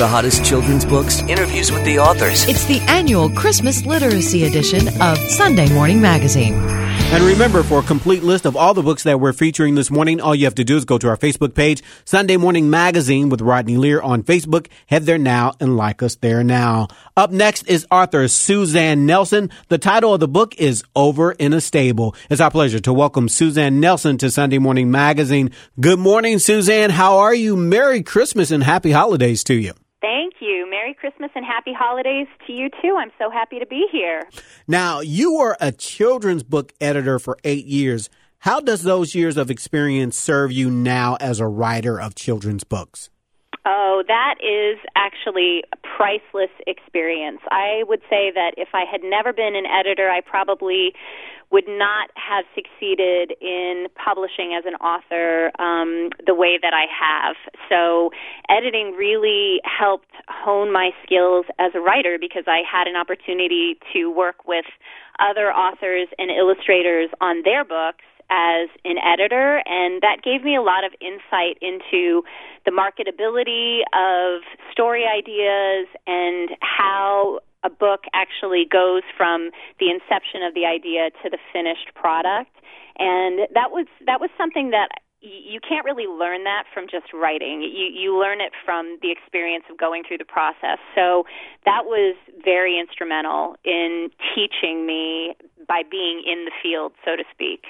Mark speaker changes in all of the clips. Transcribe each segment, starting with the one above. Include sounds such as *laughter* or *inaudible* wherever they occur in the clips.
Speaker 1: The hottest children's books, interviews with the authors.
Speaker 2: It's the annual Christmas Literacy Edition of Sunday Morning Magazine.
Speaker 3: And remember, for a complete list of all the books that we're featuring this morning, all you have to do is go to our Facebook page, Sunday Morning Magazine with Rodney Lear on Facebook. Head there now and like us there now. Up next is author Suzanne Nelson. The title of the book is Over in a Stable. It's our pleasure to welcome Suzanne Nelson to Sunday Morning Magazine. Good morning, Suzanne. How are you? Merry Christmas and happy holidays to you.
Speaker 4: Thank you. Merry Christmas and happy holidays to you too. I'm so happy to be here.
Speaker 3: Now, you were a children's book editor for eight years. How does those years of experience serve you now as a writer of children's books?
Speaker 4: Oh, that is actually a priceless experience. I would say that if I had never been an editor, I probably would not have succeeded in publishing as an author um, the way that I have. So, editing really helped hone my skills as a writer because I had an opportunity to work with other authors and illustrators on their books as an editor, and that gave me a lot of insight into the marketability of story ideas and how a book actually goes from the inception of the idea to the finished product. And that was that was something that you can't really learn that from just writing. You you learn it from the experience of going through the process. So that was very instrumental in teaching me by being in the field, so to speak.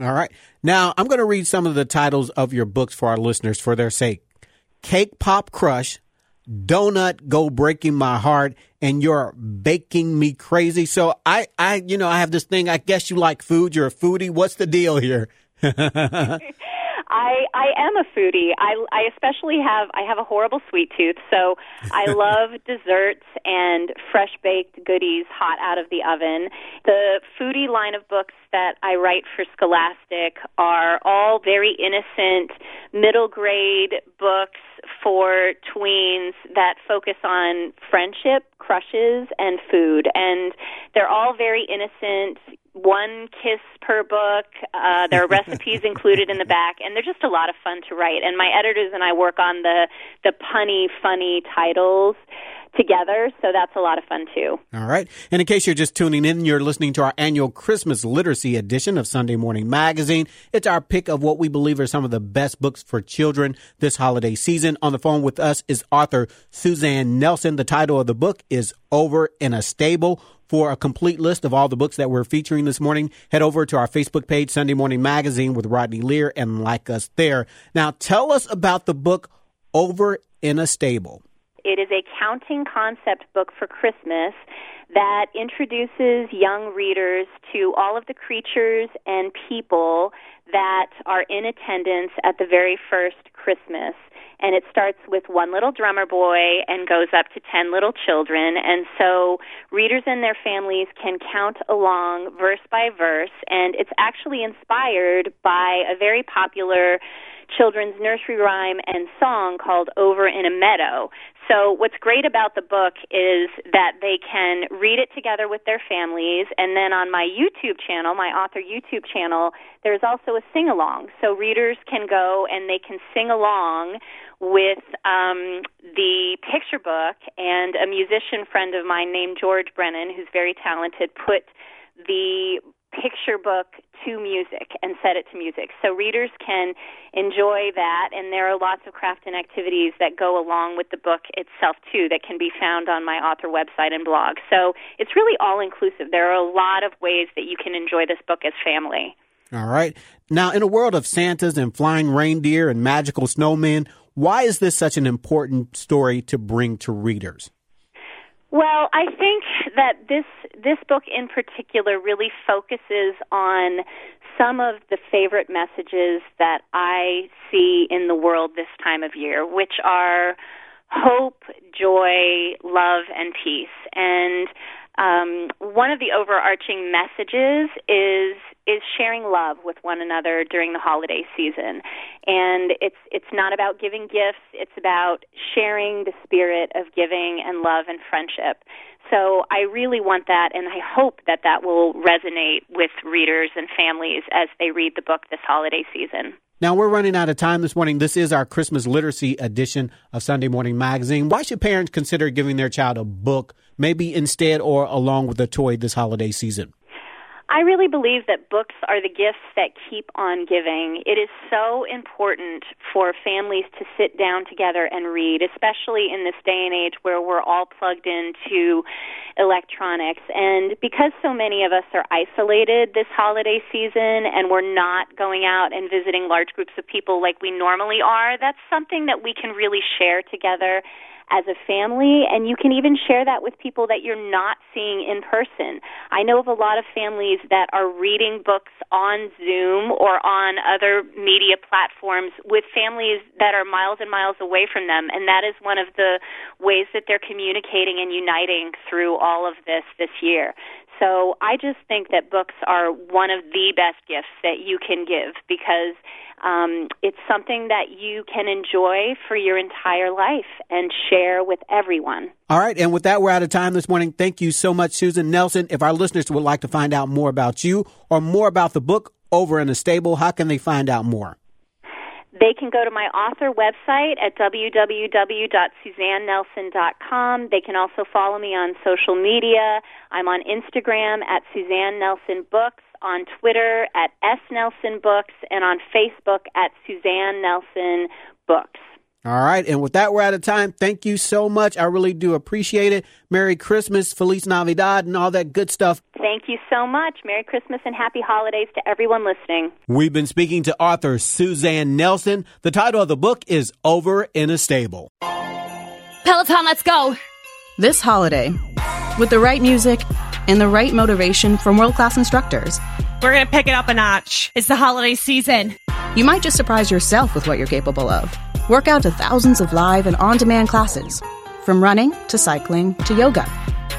Speaker 3: All right. Now, I'm going to read some of the titles of your books for our listeners for their sake. Cake Pop Crush, Donut Go Breaking My Heart, and You're Baking Me Crazy. So I, I, you know, I have this thing. I guess you like food. You're a foodie. What's the deal here? *laughs*
Speaker 4: I I am a foodie. I I especially have I have a horrible sweet tooth, so I *laughs* love desserts and fresh baked goodies hot out of the oven. The foodie line of books that I write for Scholastic are all very innocent middle grade books for tweens that focus on friendship, crushes, and food. And they're all very innocent, one kiss per book. Uh, there are *laughs* recipes included in the back, and they're just a lot of fun to write. And my editors and I work on the the punny, funny titles together, so that's a lot of fun too.
Speaker 3: All right. And in case you're just tuning in, you're listening to our annual Christmas Literacy edition of Sunday Morning Magazine. It's our pick of what we believe are some of the best books for children this holiday season. On the phone with us is author Suzanne Nelson. The title of the book is Over in a Stable. For a complete list of all the books that we're featuring this morning, head over to our Facebook page, Sunday Morning Magazine with Rodney Lear, and like us there. Now, tell us about the book Over in a Stable.
Speaker 4: It is a counting concept book for Christmas that introduces young readers to all of the creatures and people that are in attendance at the very first Christmas. And it starts with one little drummer boy and goes up to 10 little children. And so readers and their families can count along verse by verse. And it's actually inspired by a very popular children's nursery rhyme and song called Over in a Meadow. So, what's great about the book is that they can read it together with their families. And then on my YouTube channel, my author YouTube channel, there's also a sing along. So, readers can go and they can sing along with um, the picture book. And a musician friend of mine named George Brennan, who's very talented, put the picture book to music and set it to music. So readers can enjoy that, and there are lots of craft and activities that go along with the book itself, too, that can be found on my author website and blog. So it's really all inclusive. There are a lot of ways that you can enjoy this book as family.
Speaker 3: All right. Now, in a world of Santas and flying reindeer and magical snowmen, why is this such an important story to bring to readers?
Speaker 4: Well, I think that this this book in particular really focuses on some of the favorite messages that I see in the world this time of year, which are hope, joy, love, and peace. And um, one of the overarching messages is is sharing love with one another during the holiday season. And it's it's not about giving gifts, it's about sharing the spirit of giving and love and friendship. So I really want that and I hope that that will resonate with readers and families as they read the book this holiday season.
Speaker 3: Now, we're running out of time this morning. This is our Christmas literacy edition of Sunday Morning Magazine. Why should parents consider giving their child a book, maybe instead or along with a toy this holiday season?
Speaker 4: I really believe that books are the gifts that keep on giving. It is so important for families to sit down together and read, especially in this day and age where we're all plugged into electronics. And because so many of us are isolated this holiday season and we're not going out and visiting large groups of people like we normally are, that's something that we can really share together as a family, and you can even share that with people that you're not seeing in person. I know of a lot of families that are reading books on Zoom or on other media platforms with families that are miles and miles away from them, and that is one of the ways that they're communicating and uniting through all of this this year. So I just think that books are one of the best gifts that you can give because um, it's something that you can enjoy for your entire life and share with everyone.
Speaker 3: All right, and with that, we're out of time this morning. Thank you so much, Susan Nelson. If our listeners would like to find out more about you or more about the book Over in a Stable, how can they find out more?
Speaker 4: They can go to my author website at www.suzannenelson.com. They can also follow me on social media. I'm on Instagram at Suzanne Nelson Books on Twitter at S Nelson Books, and on Facebook at Suzanne Nelson Books.
Speaker 3: All right. And with that, we're out of time. Thank you so much. I really do appreciate it. Merry Christmas, Feliz Navidad, and all that good stuff.
Speaker 4: Thank you so much. Merry Christmas and happy holidays to everyone listening.
Speaker 3: We've been speaking to author Suzanne Nelson. The title of the book is Over in a Stable.
Speaker 5: Peloton, let's go.
Speaker 6: This holiday, with the right music and the right motivation from world class instructors,
Speaker 5: we're going to pick it up a notch. It's the holiday season.
Speaker 6: You might just surprise yourself with what you're capable of. Work out to thousands of live and on demand classes, from running to cycling to yoga.